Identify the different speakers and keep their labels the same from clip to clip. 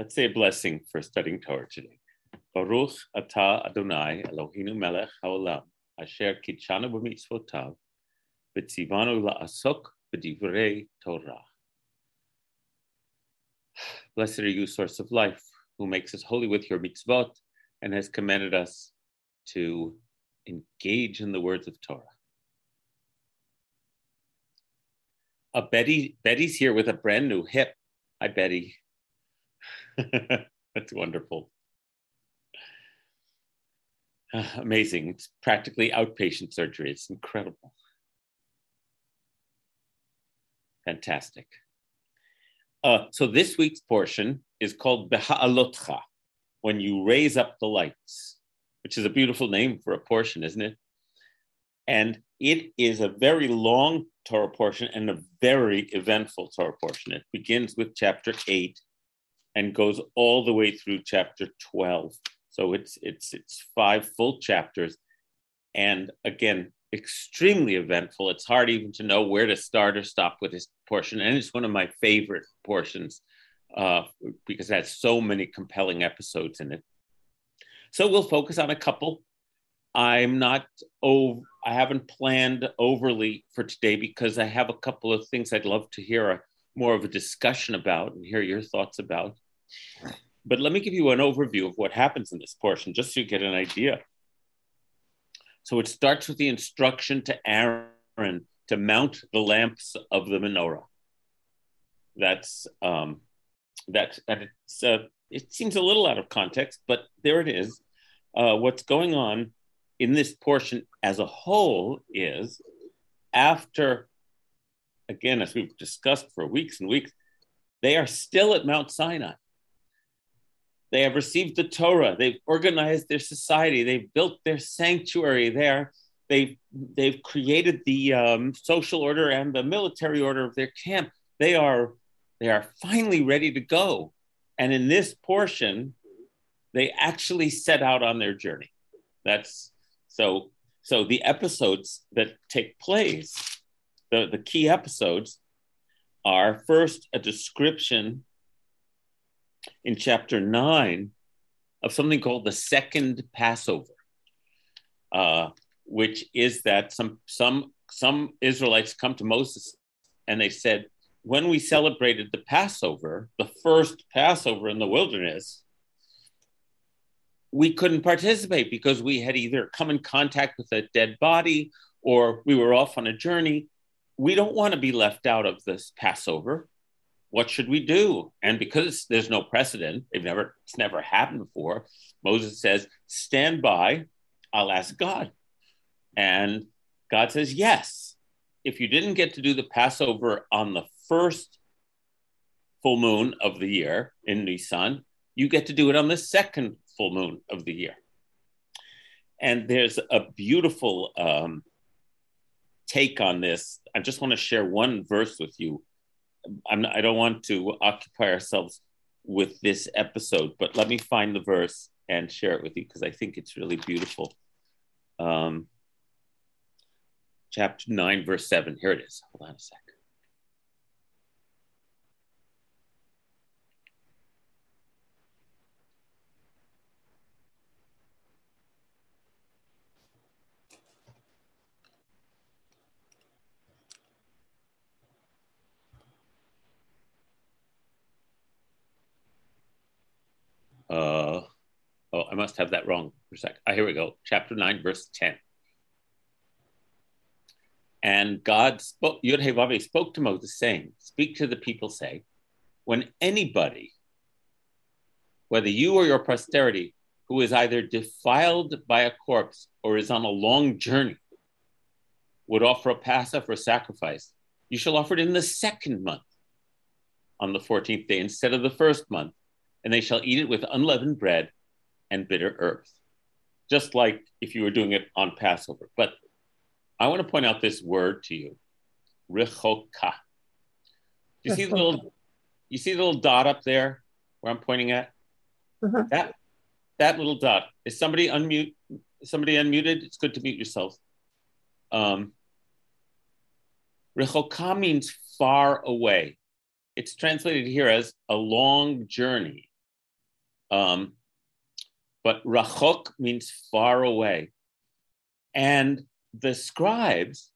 Speaker 1: Let's say a blessing for studying Torah today. Baruch atah Adonai Eloheinu melech haolam asher kidshanu b'mitzvotav v'tzivanu la'asok b'divrei Torah. Blessed are you, source of life, who makes us holy with your mitzvot and has commanded us to engage in the words of Torah. Uh, Betty, Betty's here with a brand new hip. Hi, Betty. That's wonderful. Uh, amazing. It's practically outpatient surgery. It's incredible. Fantastic. Uh, so this week's portion is called Beha'alotcha, when you raise up the lights, which is a beautiful name for a portion, isn't it? And it is a very long Torah portion and a very eventful Torah portion. It begins with chapter 8 and goes all the way through chapter 12. So it's it's it's five full chapters and again extremely eventful. It's hard even to know where to start or stop with this portion and it's one of my favorite portions uh, because it has so many compelling episodes in it. So we'll focus on a couple. I'm not oh I haven't planned overly for today because I have a couple of things I'd love to hear more of a discussion about and hear your thoughts about. But let me give you an overview of what happens in this portion, just so you get an idea. So it starts with the instruction to Aaron to mount the lamps of the menorah. That's um, that, that it's, uh, it seems a little out of context, but there it is. Uh, what's going on in this portion as a whole is after, again, as we've discussed for weeks and weeks, they are still at Mount Sinai. They have received the Torah. They've organized their society. They've built their sanctuary there. They've, they've created the um, social order and the military order of their camp. They are, they are finally ready to go. And in this portion, they actually set out on their journey. That's so. So the episodes that take place, the, the key episodes, are first a description in chapter 9 of something called the second Passover, uh, which is that some, some, some Israelites come to Moses and they said, when we celebrated the Passover, the first Passover in the wilderness, we couldn't participate because we had either come in contact with a dead body or we were off on a journey. We don't want to be left out of this Passover what should we do? And because there's no precedent, they've never, it's never happened before. Moses says, stand by, I'll ask God. And God says, yes. If you didn't get to do the Passover on the first full moon of the year in Nisan, you get to do it on the second full moon of the year. And there's a beautiful um, take on this. I just want to share one verse with you I'm I don't want to occupy ourselves with this episode, but let me find the verse and share it with you because I think it's really beautiful. Um, chapter 9, verse 7. Here it is. Hold on a sec. Uh, oh, I must have that wrong for a sec. Ah, here we go. Chapter 9, verse 10. And God spoke, Yud spoke to Moses, saying, Speak to the people, say, when anybody, whether you or your posterity, who is either defiled by a corpse or is on a long journey, would offer a Passover sacrifice, you shall offer it in the second month on the 14th day instead of the first month and they shall eat it with unleavened bread and bitter herbs, just like if you were doing it on Passover. But I want to point out this word to you, richoka. You see the little, you see the little dot up there where I'm pointing at? Uh-huh. That that little dot is somebody unmute. Somebody unmuted. It's good to mute yourself. Um, Rechoka means far away. It's translated here as a long journey Um, but rachok means far away. And the scribes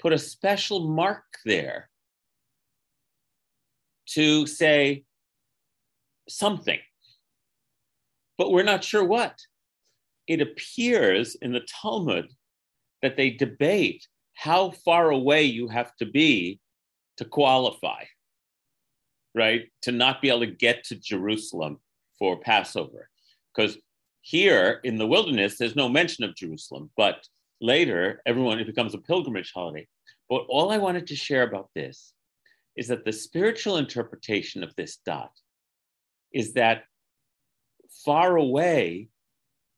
Speaker 1: put a special mark there to say something, but we're not sure what. It appears in the Talmud that they debate how far away you have to be to qualify, right? To not be able to get to Jerusalem for Passover. Because here in the wilderness, there's no mention of Jerusalem, but later, everyone, it becomes a pilgrimage holiday. But all I wanted to share about this is that the spiritual interpretation of this dot is that far away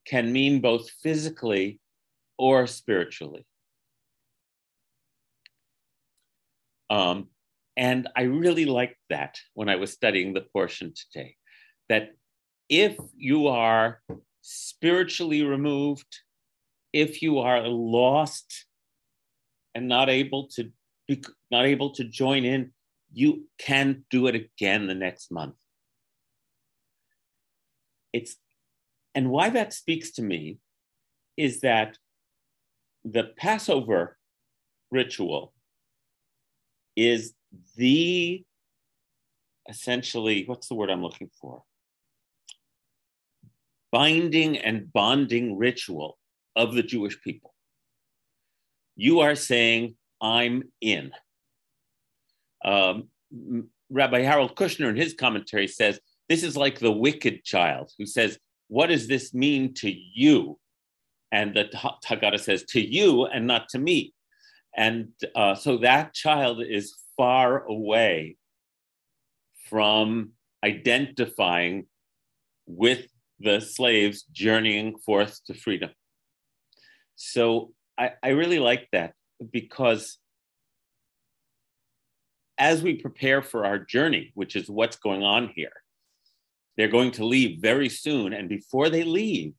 Speaker 1: can mean both physically or spiritually. Um, and I really liked that when I was studying the portion today, that if you are spiritually removed, if you are lost and not able to be, not able to join in, you can do it again the next month. It's and why that speaks to me is that the Passover ritual is the essentially what's the word I'm looking for? Binding and bonding ritual of the Jewish people. You are saying, I'm in. Um, Rabbi Harold Kushner in his commentary says, this is like the wicked child who says, What does this mean to you? And the Haggadah says, To you and not to me. And uh, so that child is far away from identifying with the slaves journeying forth to freedom. So I, I really like that because as we prepare for our journey, which is what's going on here, they're going to leave very soon. And before they leave,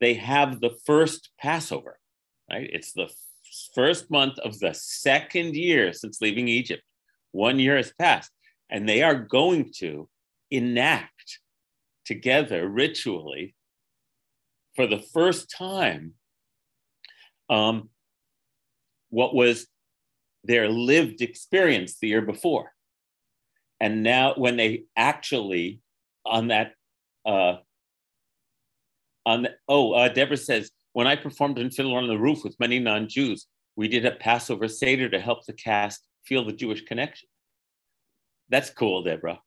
Speaker 1: they have the first Passover, right? It's the first month of the second year since leaving Egypt. One year has passed, and they are going to enact together ritually for the first time um, what was their lived experience the year before. And now, when they actually on that, uh, on the, oh, uh, Deborah says, when I performed in Fiddler on the Roof with many non Jews, we did a Passover Seder to help the cast feel the Jewish connection. That's cool, Deborah.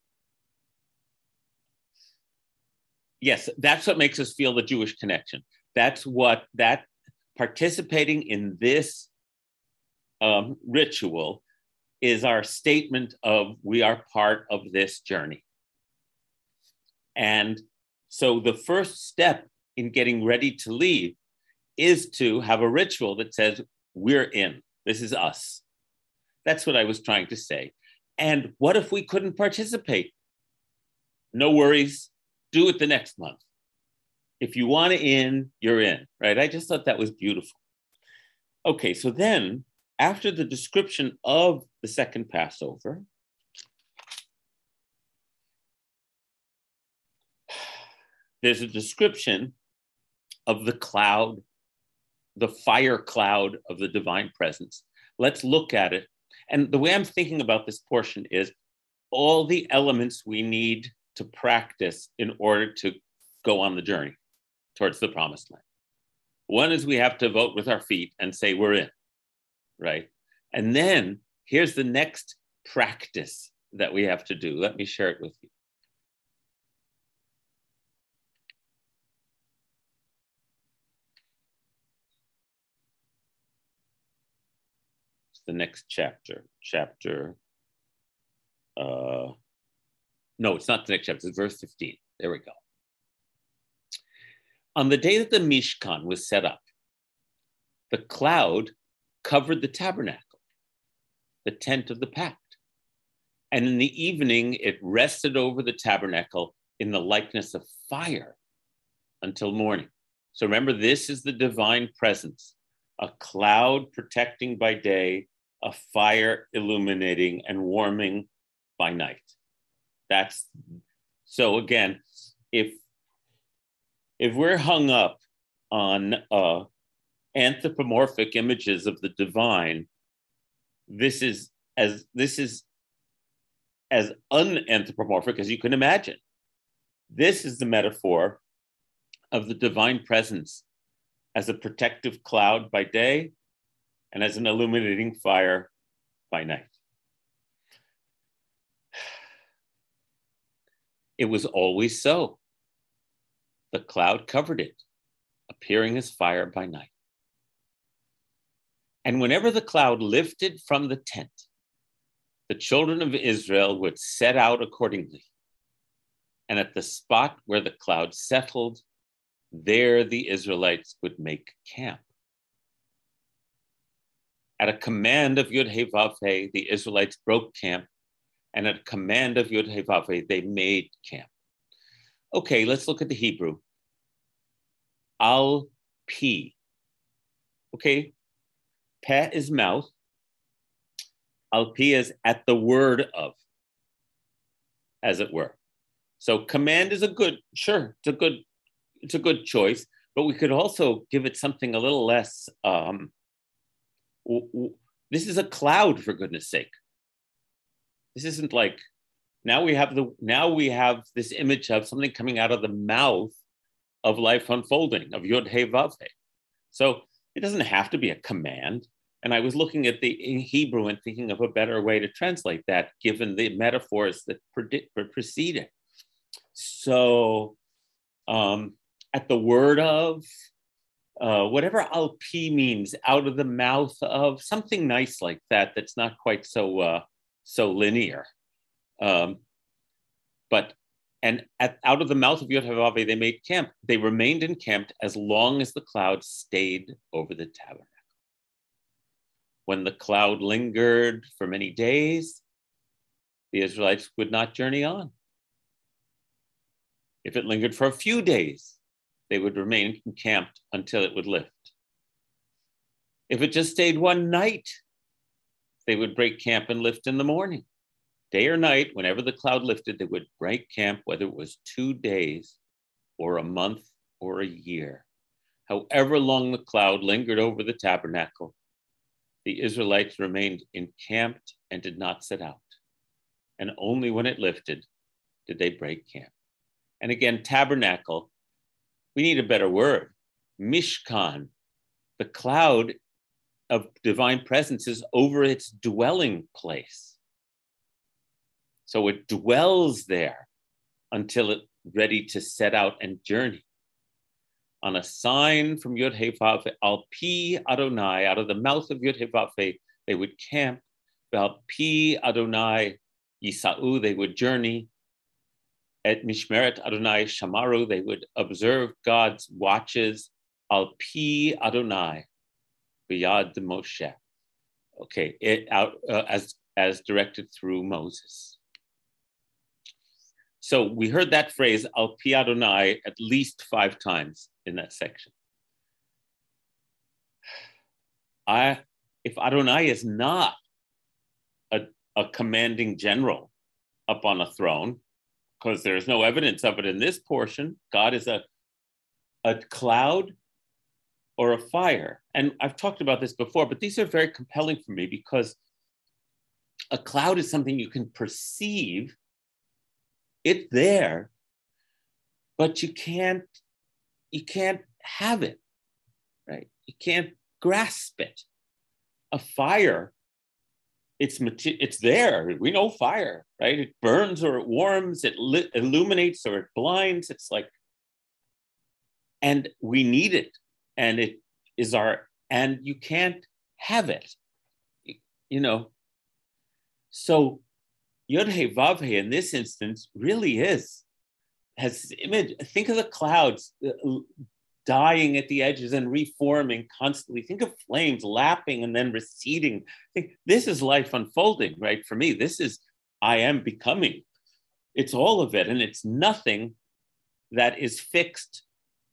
Speaker 1: Yes, that's what makes us feel the Jewish connection. That's what that participating in this um, ritual is our statement of we are part of this journey. And so the first step in getting ready to leave is to have a ritual that says, We're in, this is us. That's what I was trying to say. And what if we couldn't participate? No worries, do it the next month if you want to in, you're in, right? I just thought that was beautiful. Okay, so then after the description of the second Passover, there's a description of the cloud, the fire cloud of the divine presence. Let's look at it. And the way I'm thinking about this portion is all the elements we need to practice in order to go on the journey towards the promised land. One is we have to vote with our feet and say we're in, right? And then here's the next practice that we have to do. Let me share it with you. It's the next chapter, chapter. Uh, no, it's not the next chapter, it's verse 15. There we go. On the day that the Mishkan was set up, the cloud covered the tabernacle, the tent of the pact. And in the evening, it rested over the tabernacle in the likeness of fire until morning. So remember, this is the divine presence a cloud protecting by day, a fire illuminating and warming by night. That's so again, if if we're hung up on uh, anthropomorphic images of the divine, this is as this is as unanthropomorphic as you can imagine. This is the metaphor of the divine presence as a protective cloud by day and as an illuminating fire by night. It was always so. The cloud covered it, appearing as fire by night. And whenever the cloud lifted from the tent, the children of Israel would set out accordingly. And at the spot where the cloud settled, there the Israelites would make camp. At a command of Yud He the Israelites broke camp, and at command of Yud He they made camp. Okay, let's look at the Hebrew. Al P. Okay, Peh is mouth, Alpi is at the word of, as it were. So command is a good, sure, it's a good, it's a good choice, but we could also give it something a little less. Um, w- w- this is a cloud, for goodness sake. This isn't like now we have the now we have this image of something coming out of the mouth of life unfolding of Yod He Vav He. So it doesn't have to be a command. And I was looking at the Hebrew and thinking of a better way to translate that, given the metaphors that predict, precede it. So, um, at the word of, uh, whatever alpi means, out of the mouth of, something nice like that. That's not quite so uh, so linear. Um, but and at, out of the mouth of Yotavave, they made camp. They remained encamped as long as the cloud stayed over the tabernacle. When the cloud lingered for many days, the Israelites would not journey on. If it lingered for a few days, they would remain encamped until it would lift. If it just stayed one night, they would break camp and lift in the morning. Day or night, whenever the cloud lifted, they would break camp, whether it was two days or a month or a year. However long the cloud lingered over the tabernacle, the Israelites remained encamped and did not set out. And only when it lifted did they break camp. And again, tabernacle, we need a better word. Mishkan, the cloud of divine presence is over its dwelling place. So it dwells there until it's ready to set out and journey on a sign from Yod He Vav Al Pi Adonai, out of the mouth of Yod He Vav they would camp. Al Pi Adonai Yisau, they would journey. At Mishmeret Adonai Shamaru, they would observe God's watches. Al Pi Adonai, Biyad Moshe. Okay, it out uh, as as directed through Moses. So we heard that phrase Al Pi Adonai at least five times in that section. I, if Adonai is not a, a commanding general up on a throne, because there is no evidence of it in this portion, God is a, a cloud or a fire. And I've talked about this before, but these are very compelling for me because a cloud is something you can perceive. It's there, but you can't you can't have it, right? You can't grasp it. A fire, it's it's there. We know fire, right? It burns or it warms, it li- illuminates or it blinds. It's like, and we need it, and it is our, and you can't have it, you know. So, Yod He Vav in this instance really is has this image. Think of the clouds uh, dying at the edges and reforming constantly. Think of flames lapping and then receding. Think this is life unfolding, right? For me, this is I am becoming. It's all of it, and it's nothing that is fixed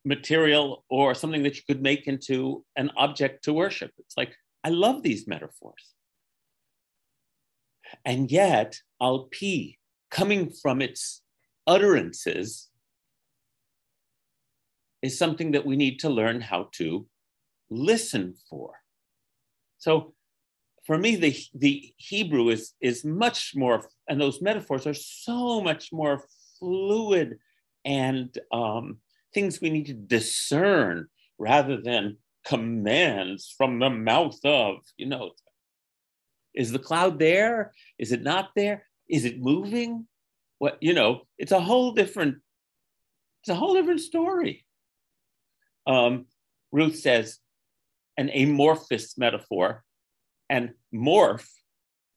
Speaker 1: material or something that you could make into an object to worship. It's like I love these metaphors. And yet, Alpi, coming from its utterances, is something that we need to learn how to listen for. So for me, the, the Hebrew is, is much more, and those metaphors are so much more fluid and um, things we need to discern rather than commands from the mouth of, you know, is the cloud there? Is it not there? Is it moving? What, you know, it's a whole different, it's a whole different story. Um, Ruth says, an amorphous metaphor, and morph,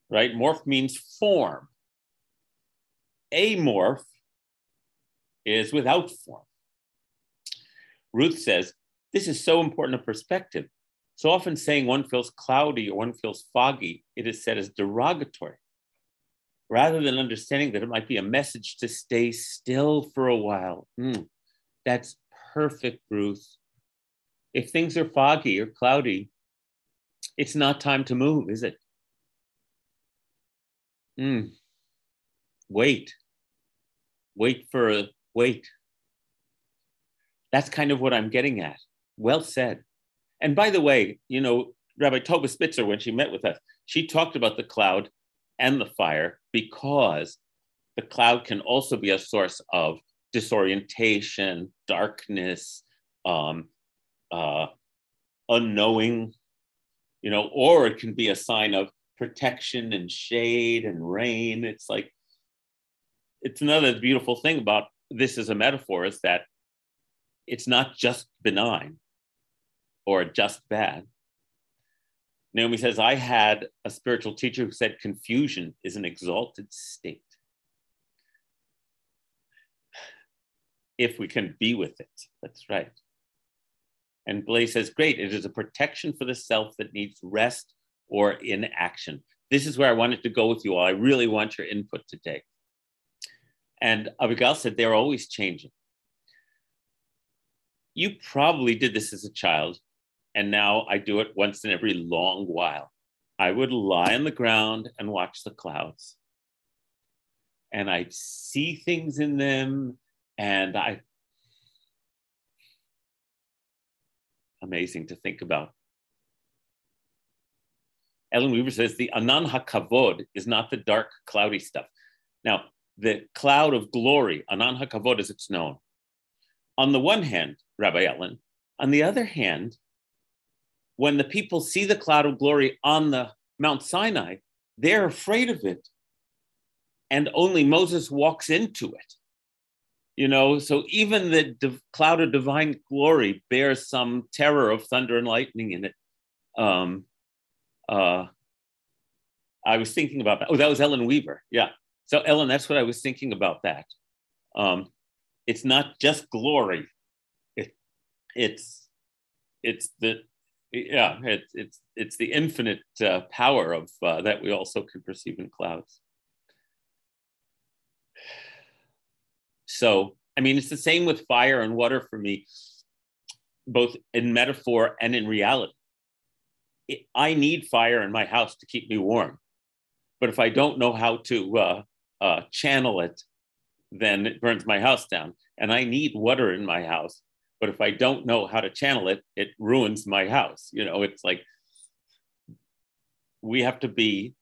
Speaker 1: right? Morph means form. Amorph is without form. Ruth says, this is so important a perspective. So often saying one feels cloudy or one feels foggy, it is said as derogatory, rather than understanding that it might be a message to stay still for a while. Mm, that's perfect, Ruth. If things are foggy or cloudy, it's not time to move, is it? Mm. Wait. Wait for a wait. That's kind of what I'm getting at. Well said. And by the way, you know, Rabbi Toba Spitzer, when she met with us, she talked about the cloud and the fire because the cloud can also be a source of disorientation, darkness, um, uh, unknowing, you know, or it can be a sign of protection and shade and rain. It's like, it's another beautiful thing about this as a metaphor is that it's not just benign or just bad. Naomi says, I had a spiritual teacher who said confusion is an exalted state. If we can be with it, that's right. And Blaise says, great, it is a protection for the self that needs rest or inaction. This is where I wanted to go with you all. I really want your input today. And Abigail said, they're always changing. You probably did this as a child, and now I do it once in every long while. I would lie on the ground and watch the clouds. And I'd see things in them, and I amazing to think about. Ellen Weaver says the Anan HaKavod is not the dark, cloudy stuff. Now, the cloud of glory, Anan HaKavod as it's known. On the one hand, Rabbi Ellen, on the other hand, when the people see the cloud of glory on the Mount Sinai, they're afraid of it. And only Moses walks into it. You know so even the div- cloud of divine glory bears some terror of thunder and lightning in it. Um uh i was thinking about that. Oh that was ellen weaver. Yeah. So ellen that's what i was thinking about that. Um it's not just glory it, it's it's the yeah it's it's it's the infinite uh, power of uh, that we also can perceive in clouds So, I mean, it's the same with fire and water for me, both in metaphor and in reality. It, I need fire in my house to keep me warm. But if I don't know how to uh, uh, channel it, then it burns my house down. And I need water in my house. But if I don't know how to channel it, it ruins my house. You know, it's like we have to be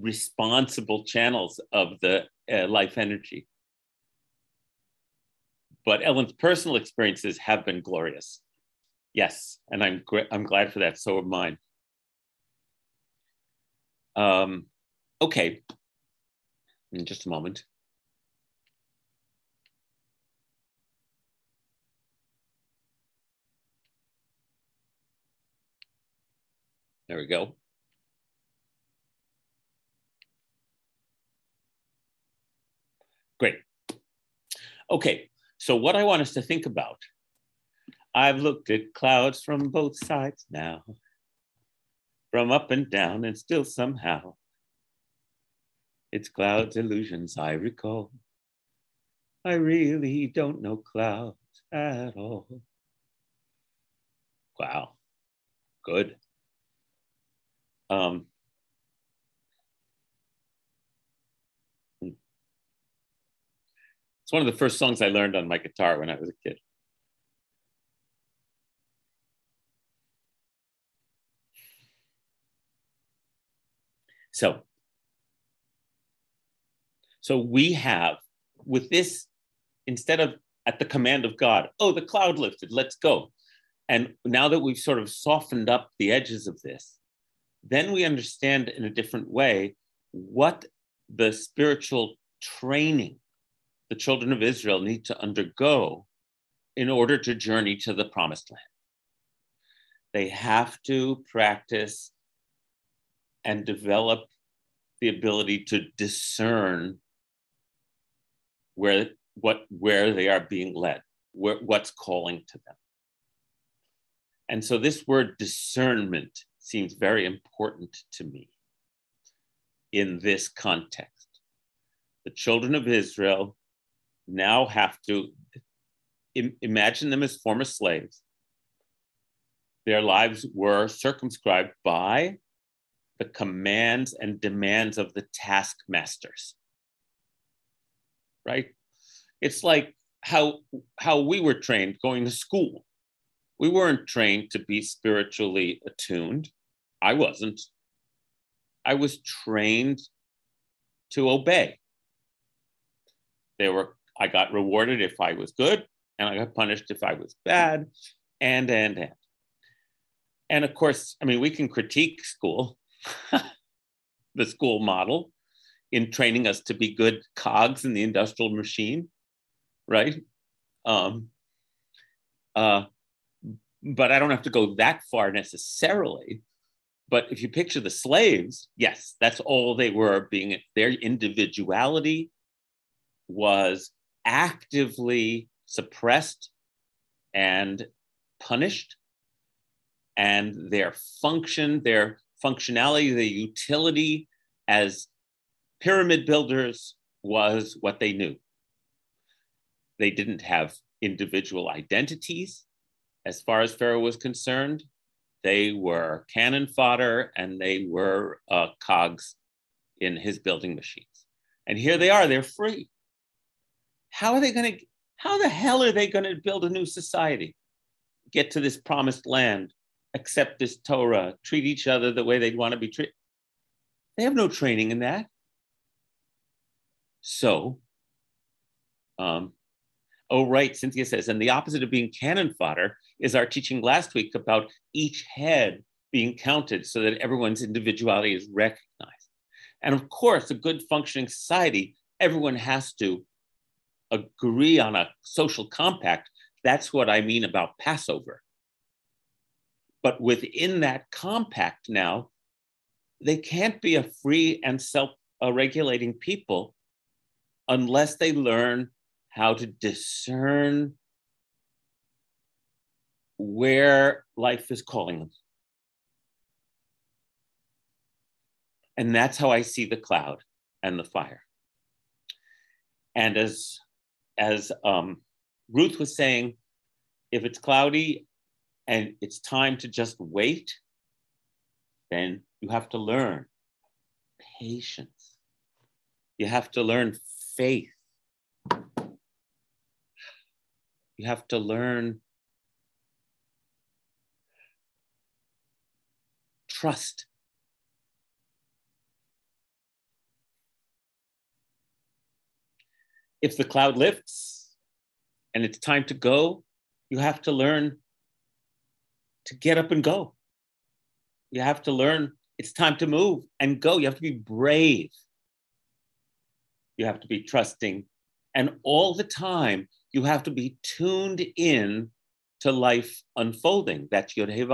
Speaker 1: responsible channels of the uh, life energy but Ellen's personal experiences have been glorious. Yes, and I'm I'm glad for that. So are mine. Um, okay, in just a moment. There we go. Great. Okay, so, what I want us to think about I've looked at clouds from both sides now, from up and down, and still somehow it's clouds, illusions I recall. I really don't know clouds at all. Wow, good. Um, it's one of the first songs I learned on my guitar when I was a kid. So, so we have with this, instead of at the command of God, oh, the cloud lifted, let's go. And now that we've sort of softened up the edges of this, then we understand in a different way what the spiritual training the children of Israel need to undergo in order to journey to the promised land. They have to practice and develop the ability to discern where what where they are being led, where, what's calling to them. And so this word discernment seems very important to me in this context. The children of Israel now have to Im- imagine them as former slaves. Their lives were circumscribed by the commands and demands of the taskmasters. Right? It's like how how we were trained going to school. We weren't trained to be spiritually attuned. I wasn't. I was trained to obey. There were I got rewarded if I was good, and I got punished if I was bad, and and and. And of course, I mean, we can critique school, the school model, in training us to be good cogs in the industrial machine, right? Um, uh, but I don't have to go that far necessarily. But if you picture the slaves, yes, that's all they were being, their individuality was actively suppressed and punished, and their function, their functionality, their utility as pyramid builders was what they knew. They didn't have individual identities as far as Pharaoh was concerned. They were cannon fodder and they were uh, cogs in his building machines. And here they are, they're free. How are they going to, how the hell are they going to build a new society? Get to this promised land, accept this Torah, treat each other the way they'd want to be treated. They have no training in that. So, um, oh, right, Cynthia says, and the opposite of being cannon fodder is our teaching last week about each head being counted so that everyone's individuality is recognized. And of course, a good functioning society, everyone has to agree on a social compact. That's what I mean about Passover. But within that compact now, they can't be a free and self regulating people unless they learn how to discern where life is calling them. And that's how I see the cloud and the fire. And as as um, Ruth was saying, if it's cloudy and it's time to just wait, then you have to learn patience. You have to learn faith. You have to learn trust. If the cloud lifts and it's time to go, you have to learn to get up and go. You have to learn it's time to move and go. You have to be brave. You have to be trusting. And all the time, you have to be tuned in to life unfolding. That's Yod He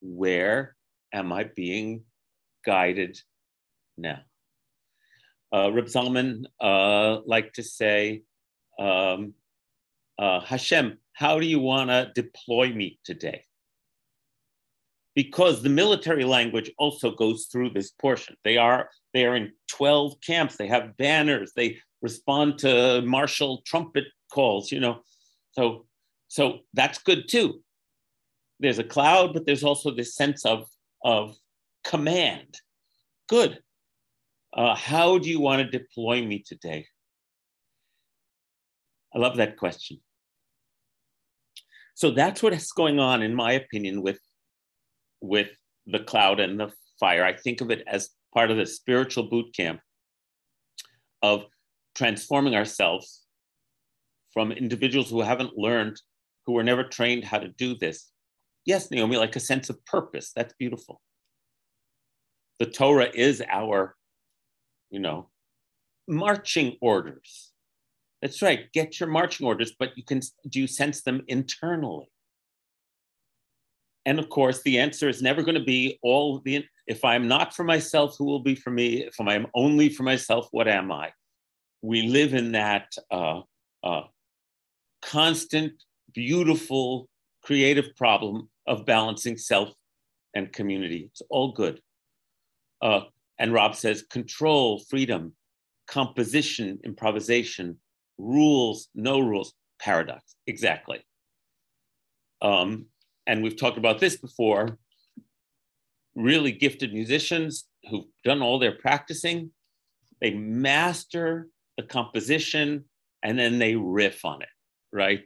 Speaker 1: Where am I being guided now? Uh, Reb Zalman uh, like to say, um, uh, Hashem, how do you want to deploy me today? Because the military language also goes through this portion. They are they are in 12 camps. They have banners. They respond to martial trumpet calls. You know, so so that's good too. There's a cloud, but there's also this sense of of command. Good. Uh, how do you want to deploy me today? I love that question. So that's what is going on, in my opinion, with, with the cloud and the fire. I think of it as part of the spiritual boot camp of transforming ourselves from individuals who haven't learned, who were never trained how to do this. Yes, Naomi, like a sense of purpose. That's beautiful. The Torah is our, you know, marching orders. That's right. Get your marching orders, but you can do you sense them internally? And of course, the answer is never going to be all the if I'm not for myself, who will be for me? If I'm only for myself, what am I? We live in that uh, uh, constant, beautiful, creative problem of balancing self and community. It's all good. Uh, and Rob says control, freedom, composition, improvisation, rules, no rules, paradox. Exactly. Um, and we've talked about this before. Really gifted musicians who've done all their practicing, they master the composition and then they riff on it, right?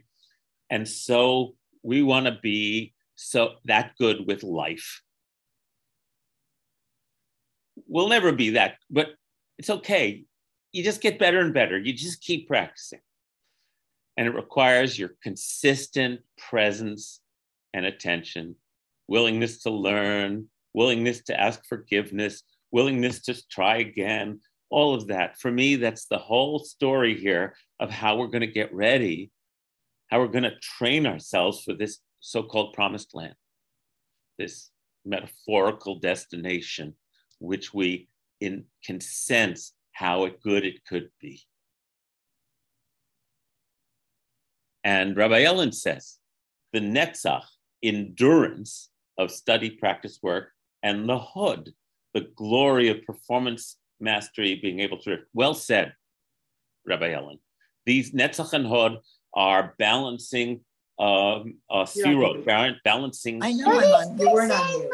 Speaker 1: And so we want to be so that good with life. We'll never be that, but it's okay. You just get better and better. You just keep practicing. And it requires your consistent presence and attention, willingness to learn, willingness to ask forgiveness, willingness to try again, all of that. For me, that's the whole story here of how we're going to get ready, how we're going to train ourselves for this so called promised land, this metaphorical destination, which we in, can sense how good it could be. And Rabbi Ellen says the netzach, endurance of study, practice, work, and the hod, the glory of performance mastery, being able to. Well said, Rabbi Ellen. These netzach and hod are balancing um, uh, zero, balancing.
Speaker 2: I know I'm on. You weren't on mute.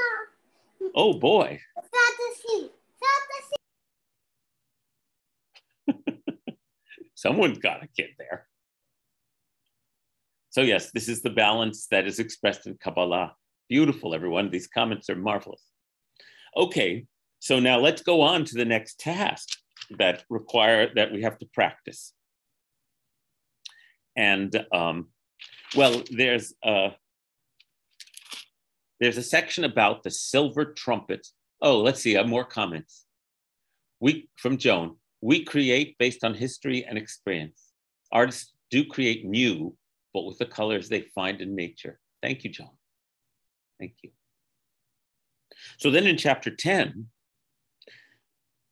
Speaker 1: Oh boy. Someone's got a kid there. So, yes, this is the balance that is expressed in Kabbalah. Beautiful, everyone. These comments are marvelous. Okay, so now let's go on to the next task that require that we have to practice. And um, well, there's a there's a section about the silver trumpets. Oh, let's see, have more comments. We from Joan. We create based on history and experience. Artists do create new, but with the colors they find in nature. Thank you, John. Thank you. So then in chapter 10,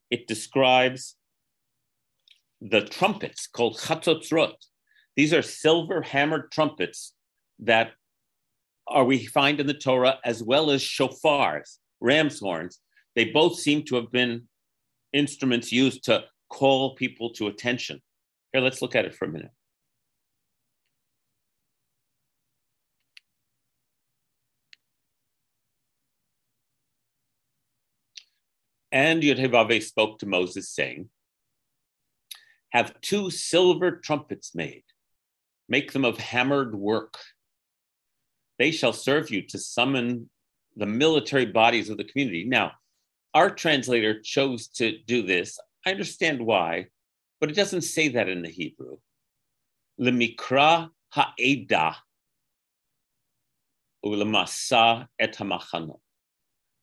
Speaker 1: it describes the trumpets called chatzotzrot. These are silver hammered trumpets that are we find in the Torah as well as shofars, ram's horns. They both seem to have been instruments used to call people to attention. Here, let's look at it for a minute. And Yudhevave spoke to Moses, saying, Have two silver trumpets made, make them of hammered work. They shall serve you to summon the military bodies of the community. Now, our translator chose to do this. I understand why, but it doesn't say that in the Hebrew. Lemikra ha'eda ulemasa et.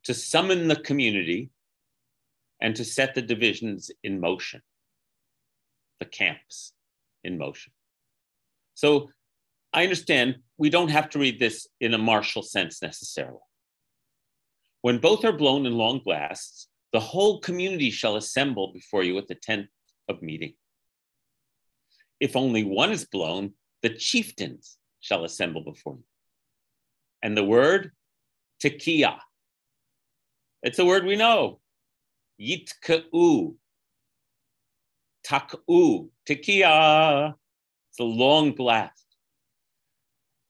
Speaker 1: To summon the community and to set the divisions in motion, the camps in motion. So I understand we don't have to read this in a martial sense necessarily. When both are blown in long blasts, the whole community shall assemble before you at the tent of meeting. If only one is blown, the chieftains shall assemble before you. And the word, tekiah. It's a word we know. Yitka'u. Tak'u. Tekiah. It's a long blast.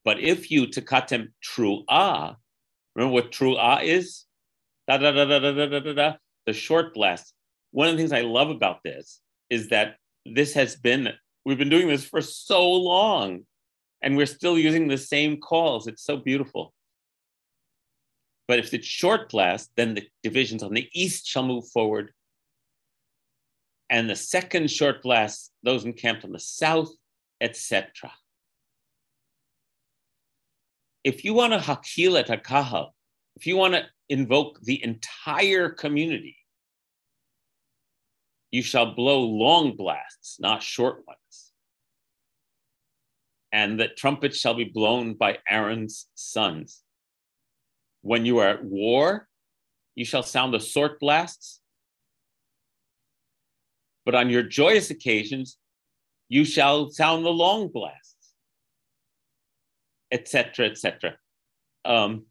Speaker 1: But if you takatem tru'ah, remember what tru'ah is? Da, da, da, da, da, da, da, da, the short blast. One of the things I love about this is that this has been, we've been doing this for so long and we're still using the same calls. It's so beautiful. But if it's short blast, then the divisions on the east shall move forward. And the second short blast, those encamped on the south, etc. If you want to hakil et hakahal, if you want to invoke the entire community, you shall blow long blasts, not short ones. And that trumpets shall be blown by Aaron's sons. When you are at war, you shall sound the short blasts. But on your joyous occasions, you shall sound the long blasts, etc., etc. Um,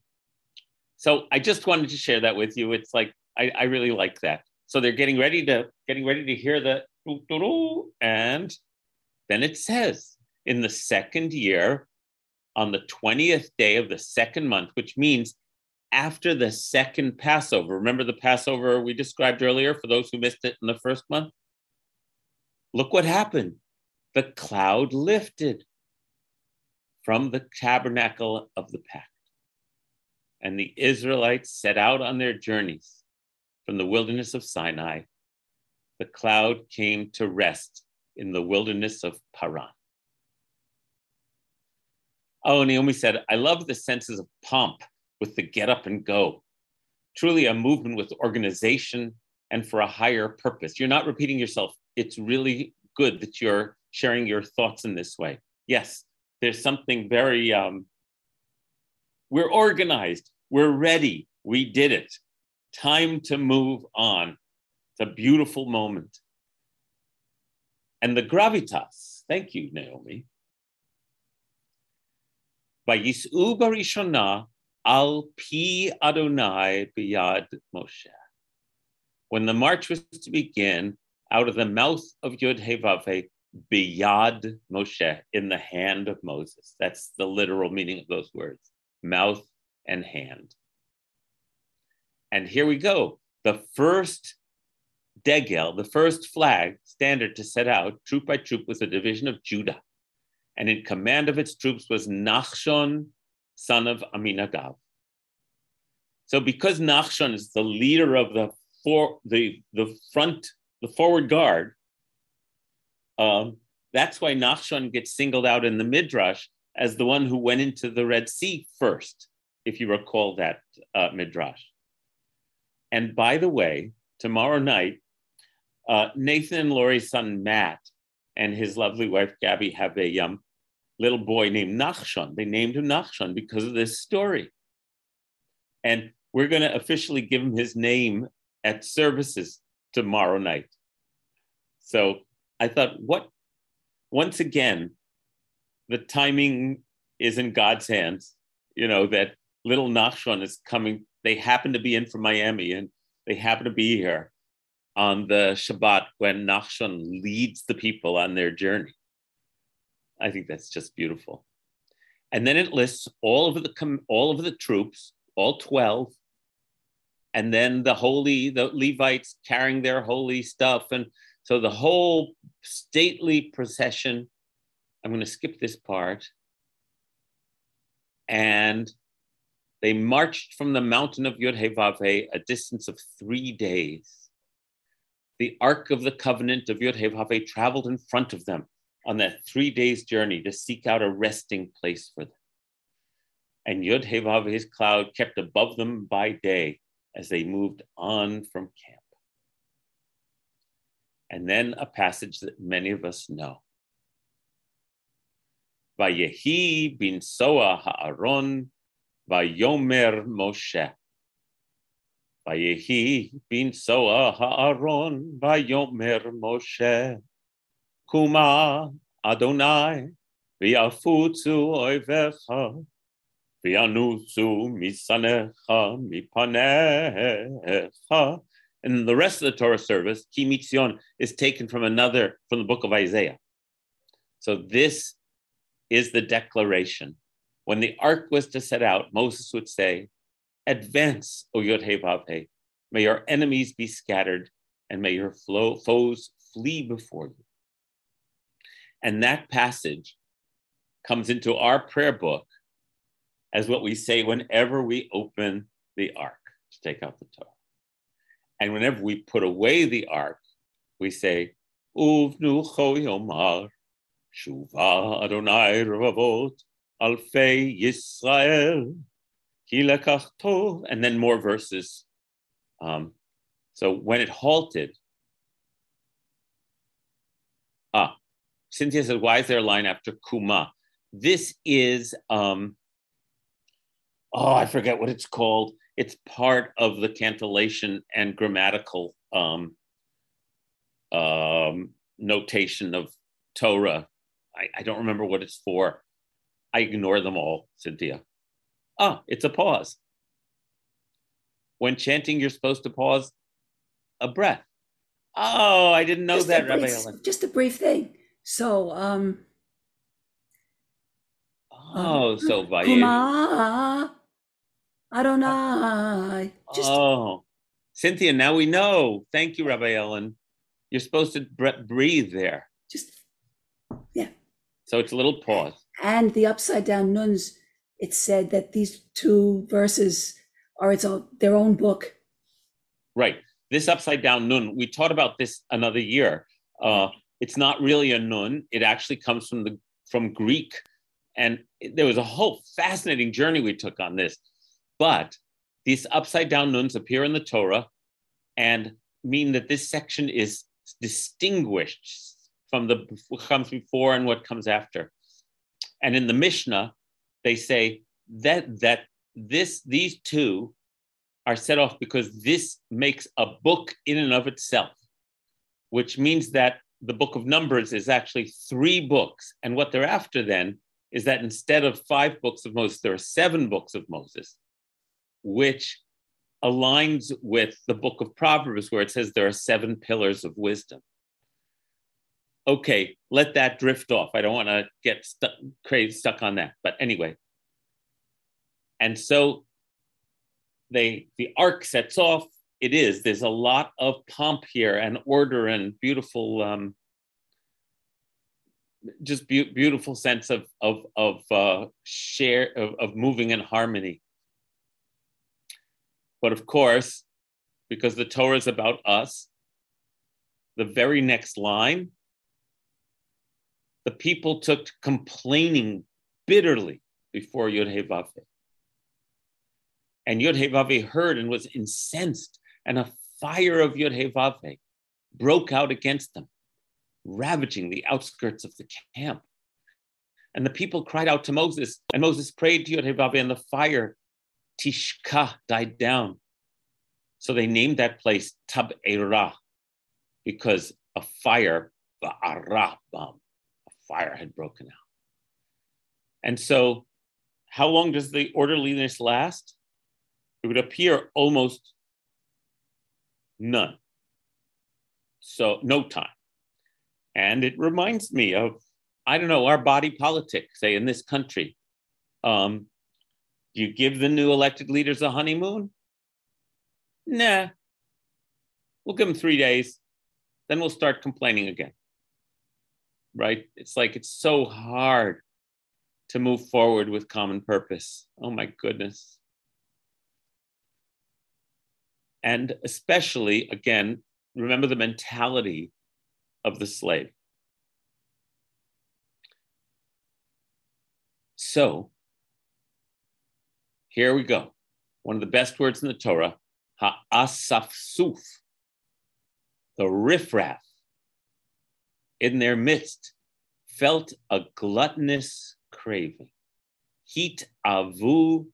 Speaker 1: so I just wanted to share that with you. It's like I, I really like that. So they're getting ready to getting ready to hear the and then it says in the second year on the 20th day of the second month, which means after the second Passover. Remember the Passover we described earlier for those who missed it in the first month? Look what happened. The cloud lifted from the tabernacle of the pact. And the Israelites set out on their journeys from the wilderness of Sinai, the cloud came to rest in the wilderness of Paran. Oh, Naomi said, I love the senses of pomp with the get up and go. Truly a movement with organization and for a higher purpose. You're not repeating yourself. It's really good that you're sharing your thoughts in this way. Yes, there's something very, um, we're organized, we're ready, we did it time to move on. It's a beautiful moment. And the gravitas, thank you, Naomi. Vayis'u barishona al pi Adonai biyad Moshe. When the march was to begin, out of the mouth of Yud Hevave, biyad Moshe, in the hand of Moses. That's the literal meaning of those words, mouth and hand. And here we go. The first degel, the first flag, standard to set out, troop by troop, was the division of Judah. And in command of its troops was Nachshon, son of Aminadav. So because Nachshon is the leader of the for the, the front, the forward guard, um, that's why Nachshon gets singled out in the Midrash as the one who went into the Red Sea first, if you recall that uh, Midrash. And by the way, tomorrow night, uh, Nathan and Lori's son Matt and his lovely wife Gabby have a um, little boy named Nachshon. They named him Nachshon because of this story. And we're going to officially give him his name at services tomorrow night. So I thought, what, once again, the timing is in God's hands. You know, that little Nachshon is coming they happen to be in from Miami and they happen to be here on the Shabbat when Nachshon leads the people on their journey. I think that's just beautiful. And then it lists all of the all of the troops, all 12, and then the holy, the Levites carrying their holy stuff. And so the whole stately procession. I'm going to skip this part. And they marched from the mountain of Yod Hevave a distance of three days. The Ark of the Covenant of Yod Hevave traveled in front of them on that three days journey to seek out a resting place for them. And Yod Hevave's cloud kept above them by day as they moved on from camp. And then a passage that many of us know. Vayehi bin Soa Ha'aron Vayomer Moshe. Vayehi bin Soa Haaron, Vayomer Moshe. Kuma Adonai, Viafutsu Oivecha, And the rest of the Torah service, Ki Mitzion, is taken from another, from the book of Isaiah. So this is the declaration when the ark was to set out, Moses would say, Advance, O Yod May your enemies be scattered, and may your flow, foes flee before you. And that passage comes into our prayer book as what we say whenever we open the ark, to take out the Torah. And whenever we put away the ark, we say, Uvnu Yomar, Shuva Adonai Ravavot, Alfei Yisrael, Hilakach Tov, and then more verses. Um, so when it halted, ah, Cynthia said, why is there a line after Kuma? This is, um, oh, I forget what it's called. It's part of the cantillation and grammatical um, um, notation of Torah. I, I don't remember what it's for. I ignore them all, Cynthia. Ah, it's a pause. When chanting, you're supposed to pause a breath. Oh, I didn't know
Speaker 3: just
Speaker 1: that, Rabbi Ellen.
Speaker 3: Just a brief thing. So, um,
Speaker 1: oh, so Vayim.
Speaker 3: Adonai. Just
Speaker 1: Oh, Cynthia, now we know. Thank you, Rabbi Ellen. You're supposed to breathe there.
Speaker 3: just yeah.
Speaker 1: So it's a little pause.
Speaker 3: And the upside down nuns, it said that these two verses are its own their own book.
Speaker 1: Right. This upside down nun, we taught about this another year. Uh, it's not really a nun. It actually comes from the from Greek, and there was a whole fascinating journey we took on this. But these upside down nuns appear in the Torah, and mean that this section is distinguished from the what comes before and what comes after. And in the Mishnah, they say that that this these two are set off because this makes a book in and of itself, which means that the book of Numbers is actually three books. And what they're after then is that instead of five books of Moses, there are seven books of Moses, which aligns with the book of Proverbs, where it says there are seven pillars of wisdom. Okay, let that drift off. I don't want to get stuck, crazy, stuck on that. But anyway, and so they the ark sets off it is there's a lot of pomp here and order and beautiful um, just be- beautiful sense of of of uh, share of, of moving in harmony but of course because the torah is about us the very next line the people took complaining bitterly before yud hey And Yud He heard and was incensed, and a fire of Yud He broke out against them, ravaging the outskirts of the camp. And the people cried out to Moses, and Moses prayed to He and the fire, Tishka, died down. So they named that place Tab Erah, because a fire, Ba'arah bomb, a fire had broken out. And so, how long does the orderliness last? it would appear almost none. So, no time. And it reminds me of, I don't know, our body politic, say in this country. Um, do you give the new elected leaders a honeymoon? Nah. We'll give them three days, then we'll start complaining again. Right? It's like it's so hard to move forward with common purpose. Oh my goodness and especially again remember the mentality of the slave so here we go one of the best words in the torah ha'asafsuf the riffraff in their midst felt a gluttonous craving heat avu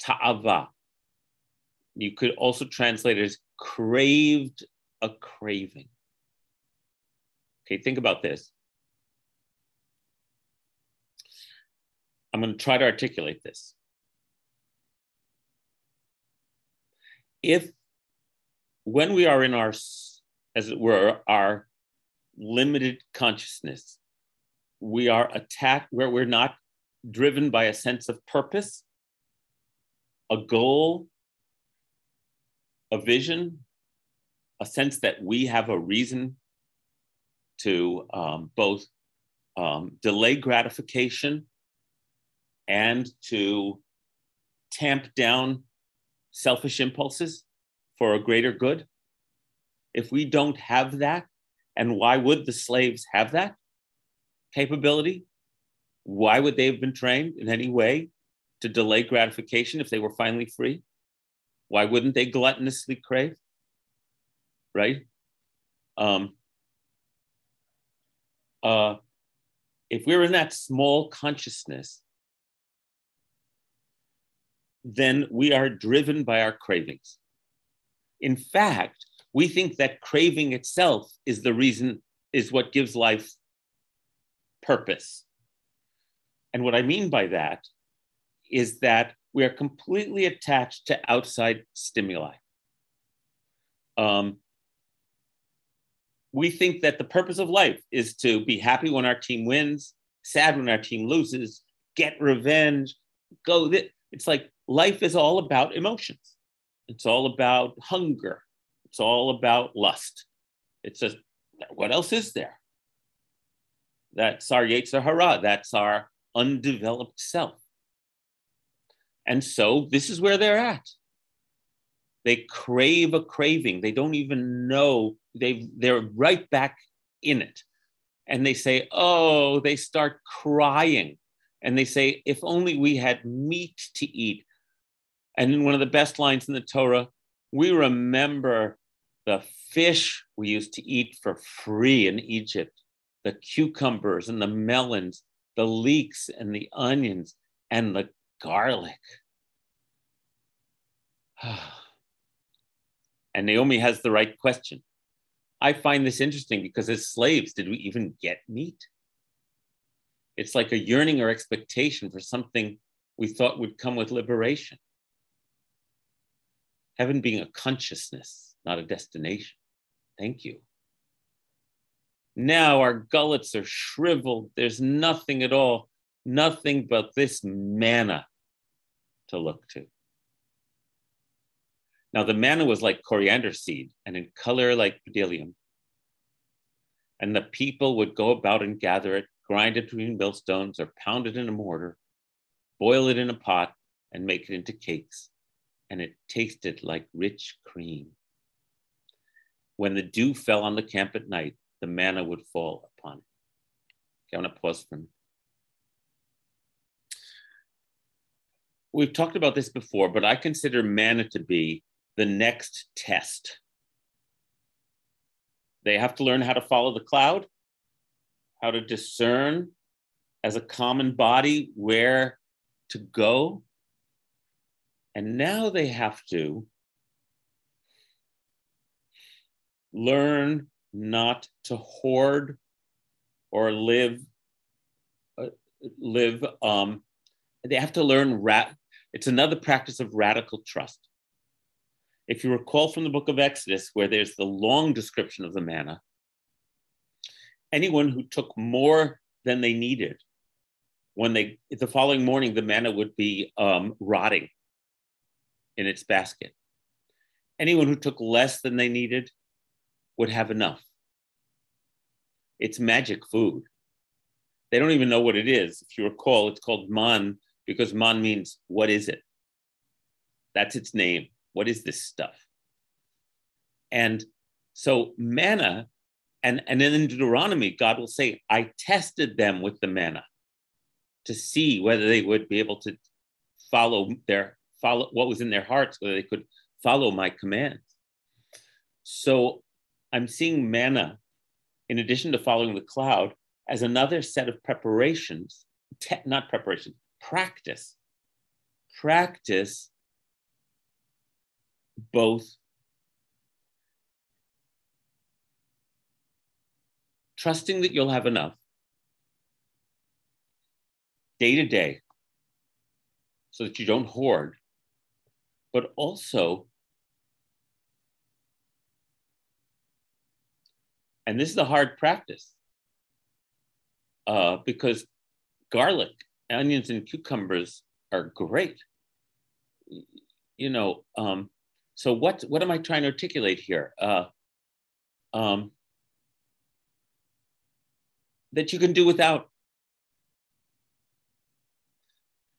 Speaker 1: ta'ava you could also translate it as craved a craving. Okay, think about this. I'm going to try to articulate this. If, when we are in our, as it were, our limited consciousness, we are attacked where we're not driven by a sense of purpose, a goal, a vision, a sense that we have a reason to um, both um, delay gratification and to tamp down selfish impulses for a greater good? If we don't have that, and why would the slaves have that capability? Why would they have been trained in any way to delay gratification if they were finally free? Why wouldn't they gluttonously crave? Right? Um, uh, if we're in that small consciousness, then we are driven by our cravings. In fact, we think that craving itself is the reason, is what gives life purpose. And what I mean by that is that we are completely attached to outside stimuli. Um, we think that the purpose of life is to be happy when our team wins, sad when our team loses, get revenge, go. Th- it's like life is all about emotions. It's all about hunger. It's all about lust. It's just, what else is there? That's our Yetzer Hara. That's our undeveloped self. And so this is where they're at. They crave a craving. They don't even know they they're right back in it. And they say, "Oh, they start crying." And they say, "If only we had meat to eat." And in one of the best lines in the Torah, we remember the fish we used to eat for free in Egypt, the cucumbers and the melons, the leeks and the onions and the garlic. and Naomi has the right question. I find this interesting because as slaves, did we even get meat? It's like a yearning or expectation for something we thought would come with liberation. Heaven being a consciousness, not a destination. Thank you. Now our gullets are shriveled. There's nothing at all, nothing but this manna to look to. Now the manna was like coriander seed and in color like bdellium. And the people would go about and gather it, grind it between millstones or pound it in a mortar, boil it in a pot, and make it into cakes. And it tasted like rich cream. When the dew fell on the camp at night, the manna would fall upon it. Okay, I want to pause for a minute. We've talked about this before, but I consider manna to be the next test. They have to learn how to follow the cloud, how to discern as a common body where to go. And now they have to learn not to hoard or live uh, live um, they have to learn it's another practice of radical trust. If you recall from the book of Exodus, where there's the long description of the manna, anyone who took more than they needed, when they the following morning the manna would be um, rotting in its basket. Anyone who took less than they needed would have enough. It's magic food. They don't even know what it is. If you recall, it's called man because man means what is it? That's its name. What is this stuff? And so manna, and, and then in Deuteronomy, God will say, I tested them with the manna to see whether they would be able to follow their follow what was in their hearts, whether they could follow my commands. So I'm seeing manna, in addition to following the cloud, as another set of preparations, te- not preparation, practice. Practice both trusting that you'll have enough day to day so that you don't hoard, but also, and this is a hard practice uh, because garlic, onions, and cucumbers are great. You know, um, so what what am I trying to articulate here? Uh, um, that you can do without.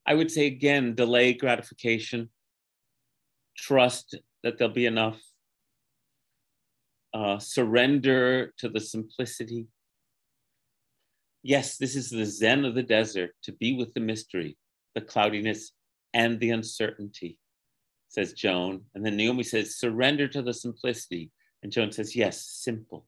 Speaker 1: I would say again, delay gratification. Trust that there'll be enough, uh, surrender to the simplicity. Yes, this is the Zen of the desert to be with the mystery, the cloudiness, and the uncertainty, says Joan. And then Naomi says, surrender to the simplicity. And Joan says, yes, simple.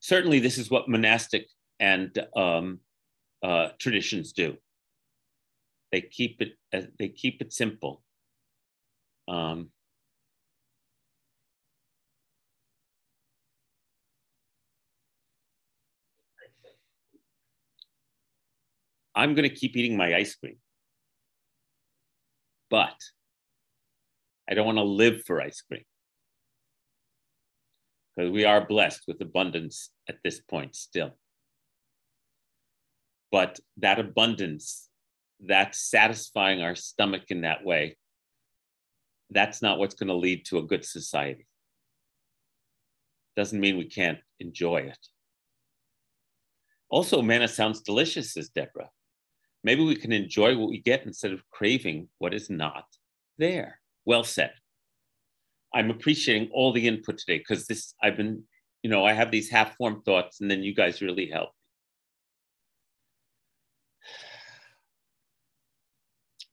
Speaker 1: Certainly, this is what monastic and um, uh, traditions do. They keep it. Uh, they keep it simple. Um, I'm going to keep eating my ice cream, but I don't want to live for ice cream because we are blessed with abundance at this point still. But that abundance, that satisfying our stomach in that way, that's not what's going to lead to a good society. Doesn't mean we can't enjoy it. Also, manna sounds delicious, says Deborah. Maybe we can enjoy what we get instead of craving what is not there. Well said. I'm appreciating all the input today because this, I've been, you know, I have these half formed thoughts and then you guys really help.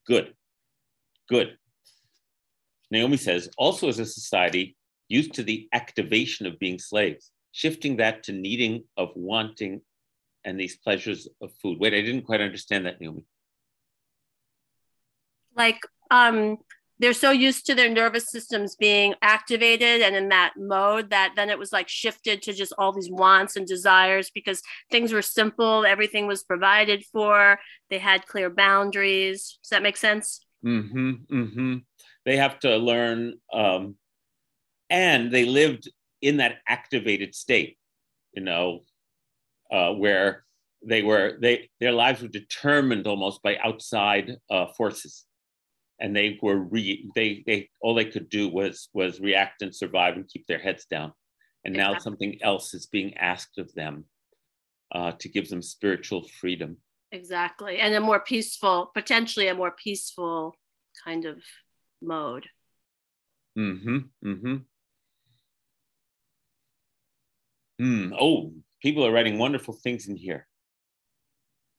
Speaker 1: Good. Good. Naomi says, also as a society used to the activation of being slaves, shifting that to needing of wanting and these pleasures of food. Wait, I didn't quite understand that, Naomi.
Speaker 4: Like um they're so used to their nervous systems being activated and in that mode that then it was like shifted to just all these wants and desires because things were simple everything was provided for they had clear boundaries. Does that make sense?
Speaker 1: Mm-hmm mm-hmm. They have to learn um, and they lived in that activated state you know uh, where they were they their lives were determined almost by outside uh, forces and they were re they they all they could do was was react and survive and keep their heads down. And now something else is being asked of them uh, to give them spiritual freedom.
Speaker 4: Exactly. And a more peaceful potentially a more peaceful kind of mode.
Speaker 1: Mm-hmm mm-hmm. Mm. oh people are writing wonderful things in here.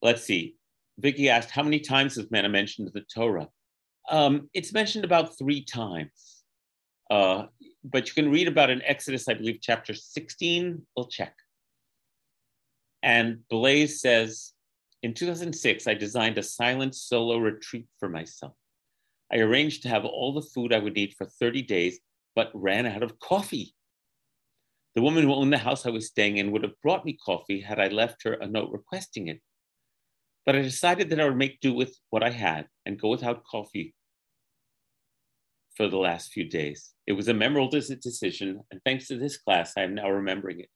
Speaker 1: Let's see. Vicky asked how many times is manna mentioned in the torah um, it's mentioned about three times. Uh, but you can read about in Exodus, I believe, chapter 16. We'll check. And Blaze says, in 2006, I designed a silent solo retreat for myself. I arranged to have all the food I would need for 30 days, but ran out of coffee. The woman who owned the house I was staying in would have brought me coffee had I left her a note requesting it. But I decided that I would make do with what I had and go without coffee for the last few days. It was a memorable decision, and thanks to this class, I am now remembering it.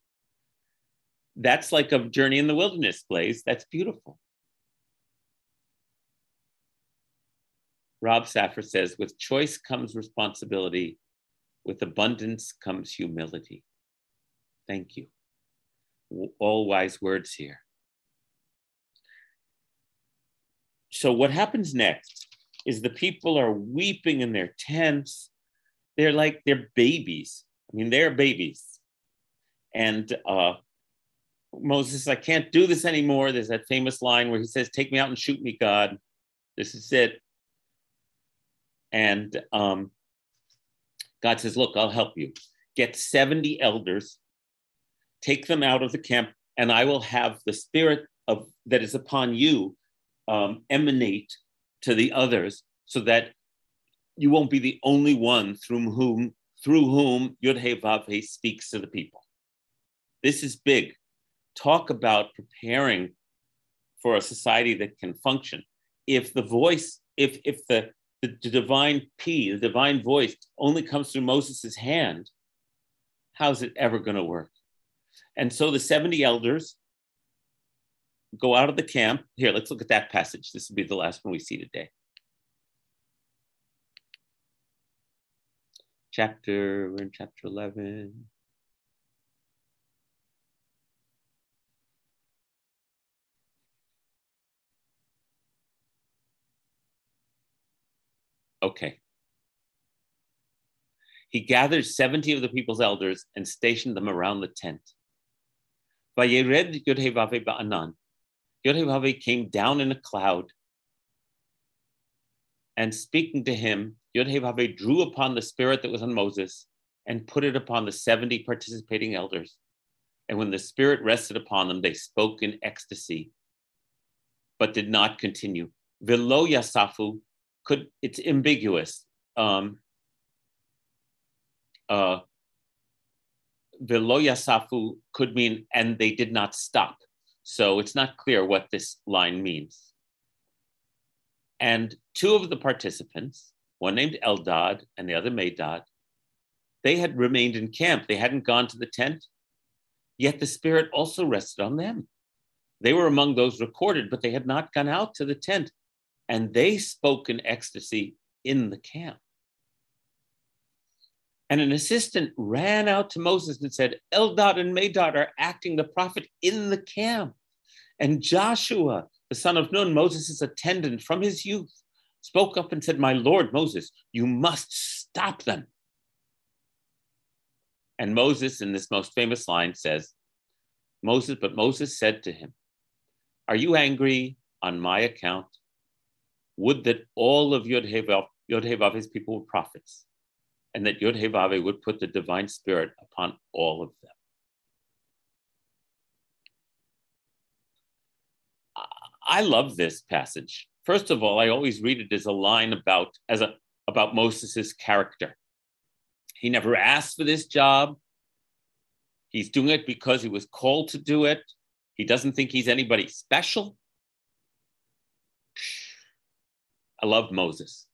Speaker 1: That's like a journey in the wilderness, Blaze. That's beautiful. Rob Saffer says, with choice comes responsibility, with abundance comes humility. Thank you. All wise words here. So what happens next is the people are weeping in their tents. They're like they're babies. I mean, they're babies. And uh, Moses, I can't do this anymore. There's that famous line where he says, Take me out and shoot me, God. This is it. And um, God says, Look, I'll help you. Get 70 elders, take them out of the camp, and I will have the spirit of that is upon you um, emanate to the others so that you won't be the only one through whom through whom Yud He speaks to the people. This is big. Talk about preparing for a society that can function. If the voice, if if the, the, the divine P, the divine voice, only comes through Moses' hand, how's it ever going to work? And so the 70 elders go out of the camp. Here, let's look at that passage. This will be the last one we see today. Chapter, we're in chapter 11. Okay. He gathered 70 of the people's elders and stationed them around the tent. Vayered Yudhevave Ba'anan Yodhevave came down in a cloud. And speaking to him, Yodhevave drew upon the spirit that was on Moses and put it upon the 70 participating elders. And when the spirit rested upon them, they spoke in ecstasy, but did not continue. Velo Yasafu could, it's ambiguous. Um, uh, Velo Yasafu could mean, and they did not stop. So it's not clear what this line means. And two of the participants, one named Eldad and the other Medad, they had remained in camp. They hadn't gone to the tent, yet the Spirit also rested on them. They were among those recorded, but they had not gone out to the tent, and they spoke in ecstasy in the camp. And an assistant ran out to Moses and said, Eldad and Medad are acting the prophet in the camp. And Joshua, the son of Nun, Moses' attendant from his youth, spoke up and said, My Lord Moses, you must stop them. And Moses, in this most famous line, says, Moses, but Moses said to him, Are you angry on my account? Would that all of Yod his people were prophets, and that Yod would put the divine spirit upon all of them. I love this passage. First of all, I always read it as a line about as a about Moses' character. He never asked for this job. He's doing it because he was called to do it. He doesn't think he's anybody special. I love Moses.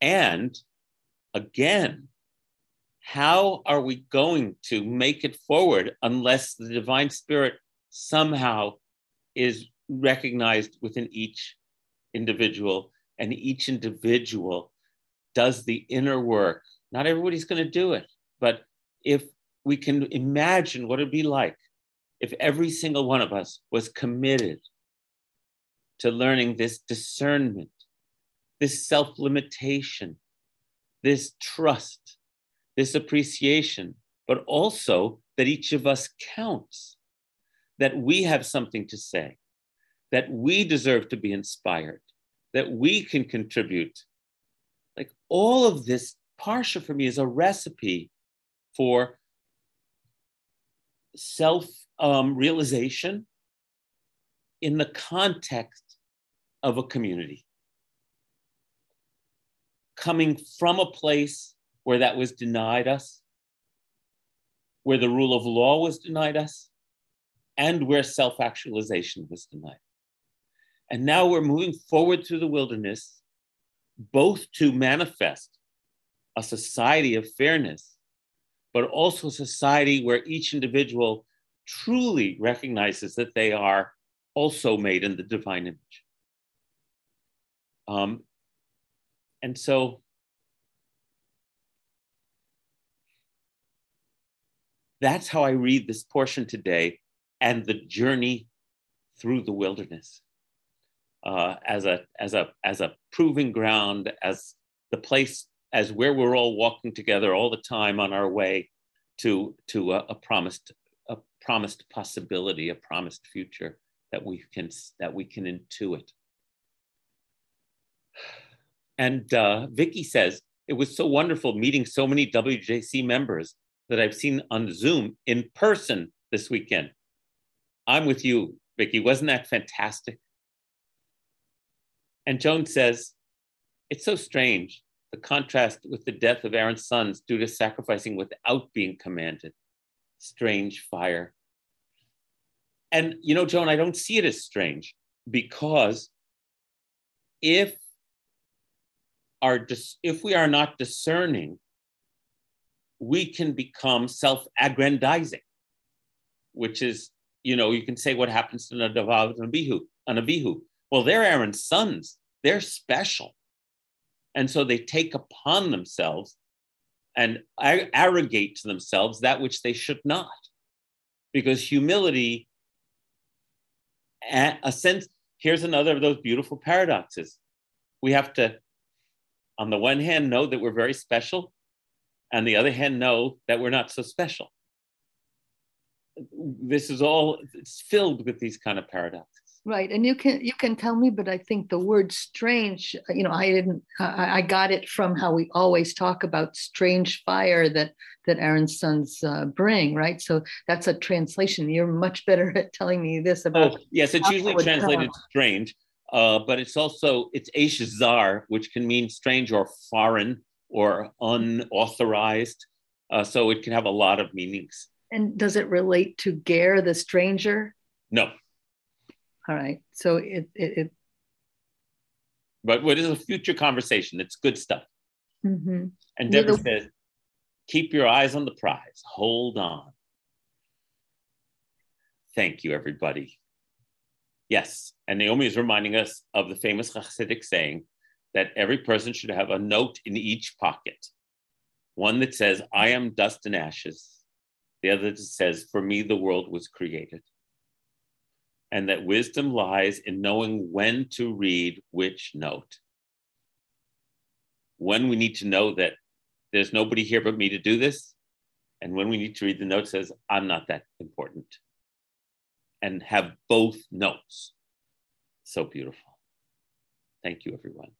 Speaker 1: And again, how are we going to make it forward unless the divine spirit somehow is recognized within each individual and each individual does the inner work. Not everybody's going to do it, but if we can imagine what it'd be like if every single one of us was committed to learning this discernment, this self limitation, this trust, this appreciation, but also that each of us counts, that we have something to say, that we deserve to be inspired, that we can contribute. Like all of this Parsha for me is a recipe for self um, realization in the context of a community. Coming from a place where that was denied us, where the rule of law was denied us, and where self actualization was denied. And now we're moving forward through the wilderness, both to manifest a society of fairness, but also a society where each individual truly recognizes that they are also made in the divine image. Um, and so that's how I read this portion today and the journey through the wilderness uh, as a as a as a proving ground, as the place as where we're all walking together all the time on our way to to a, a promised a promised possibility, a promised future that we can that we can intuit. And uh, Vicky says it was so wonderful meeting so many WJC members that I've seen on Zoom in person this weekend. I'm with you, Vicky. Wasn't that fantastic? And Joan says, it's so strange the contrast with the death of Aaron's sons due to sacrificing without being commanded. Strange fire. And, you know, Joan, I don't see it as strange because if dis- if we are not discerning, we can become self-aggrandizing, which is, you know, you can say what happens to Nadav and Abihu, and Abihu. Well, they're Aaron's sons. They're special. And so they take upon themselves and arrogate to themselves that which they should not. Because humility, a sense, here's another of those beautiful paradoxes. We have to on the one hand, know that we're very special, on the other hand, know that we're not so special. This is all it's filled with these kind of paradoxes.
Speaker 2: Right, and you can you can tell me, but I think the word strange, you know, I didn't. I, I got it from how we always talk about strange fire that that Aaron's sons uh, bring, right? So that's a translation. You're much better at telling me this about.
Speaker 1: Oh, yes, it's usually translated strange, uh, but it's also it's Aish Zar, which can mean strange or foreign or unauthorized. Uh, so it can have a lot of meanings.
Speaker 2: And does it relate to Ger, the stranger?
Speaker 1: No.
Speaker 2: All right. So it, it, it
Speaker 1: but what is a future conversation? It's good stuff.
Speaker 2: Mm-hmm.
Speaker 1: And Deborah says, keep your eyes on the prize. Hold on. Thank you, everybody. Yes. And Naomi is reminding us of the famous Hasidic saying that every person should have a note in each pocket one that says, I am dust and ashes, the other says, For me, the world was created and that wisdom lies in knowing when to read which note. When we need to know that there's nobody here but me to do this, and when we need to read the note says, I'm not that important, and have both notes. So beautiful. Thank you, everyone.